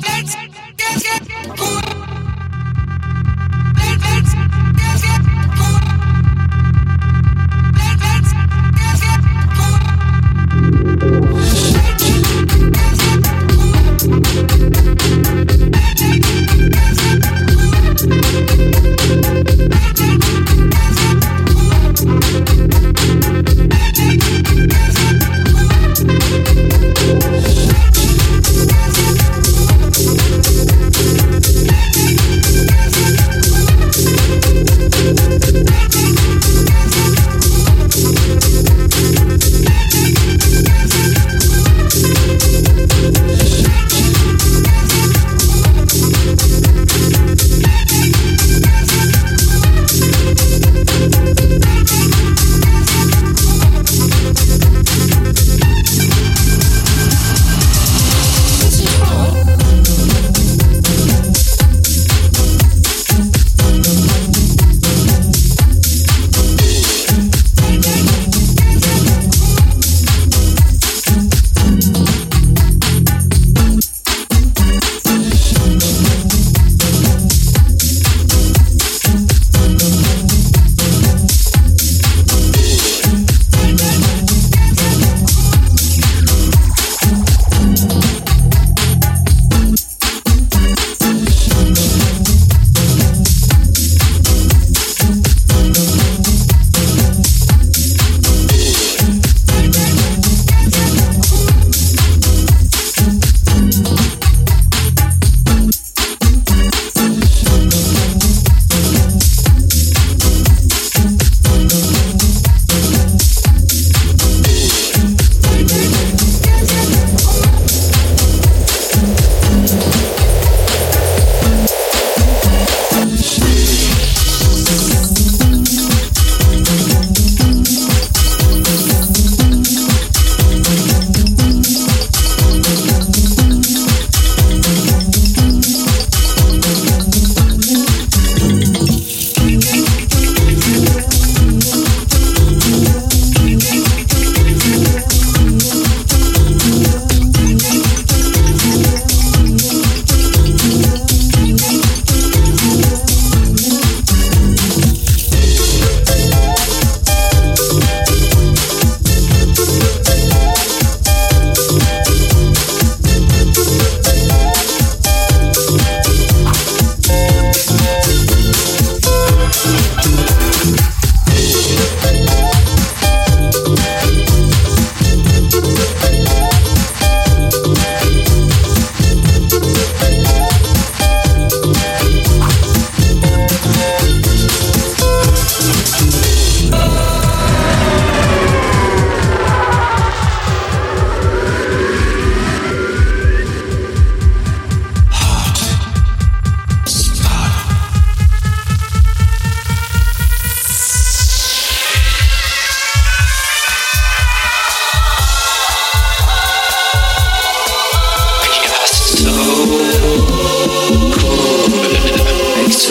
Let's get, get, get,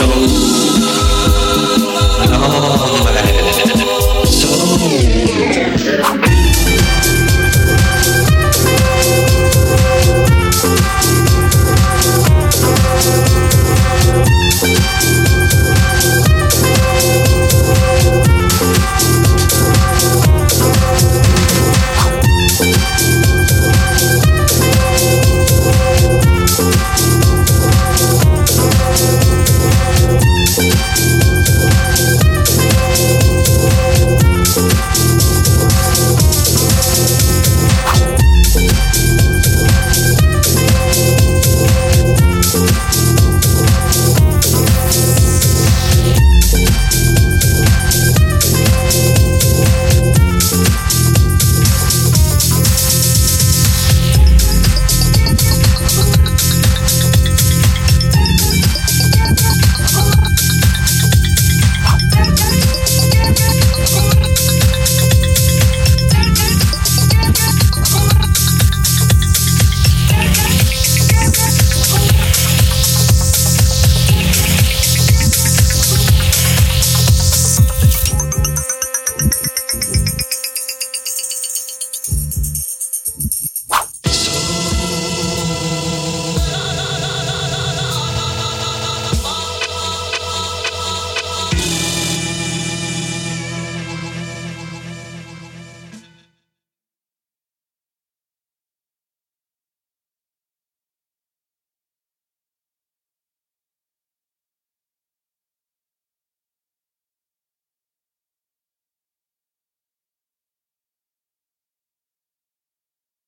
Hello.